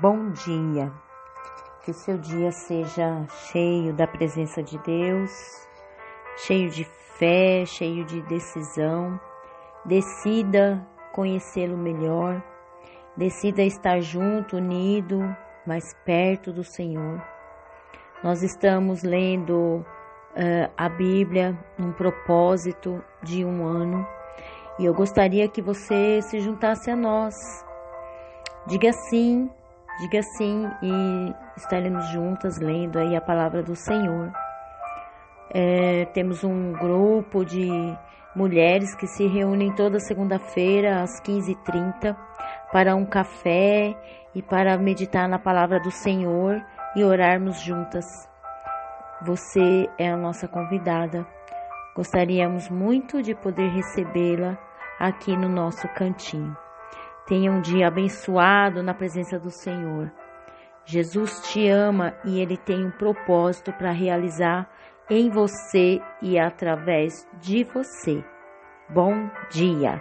Bom dia. Que o seu dia seja cheio da presença de Deus, cheio de fé, cheio de decisão. Decida conhecê-lo melhor. Decida estar junto, unido, mais perto do Senhor. Nós estamos lendo uh, a Bíblia num propósito de um ano e eu gostaria que você se juntasse a nós. Diga sim Diga sim e estaremos juntas lendo aí a palavra do Senhor. É, temos um grupo de mulheres que se reúnem toda segunda-feira às 15h30 para um café e para meditar na palavra do Senhor e orarmos juntas. Você é a nossa convidada. Gostaríamos muito de poder recebê-la aqui no nosso cantinho. Tenha um dia abençoado na presença do Senhor. Jesus te ama e ele tem um propósito para realizar em você e através de você. Bom dia!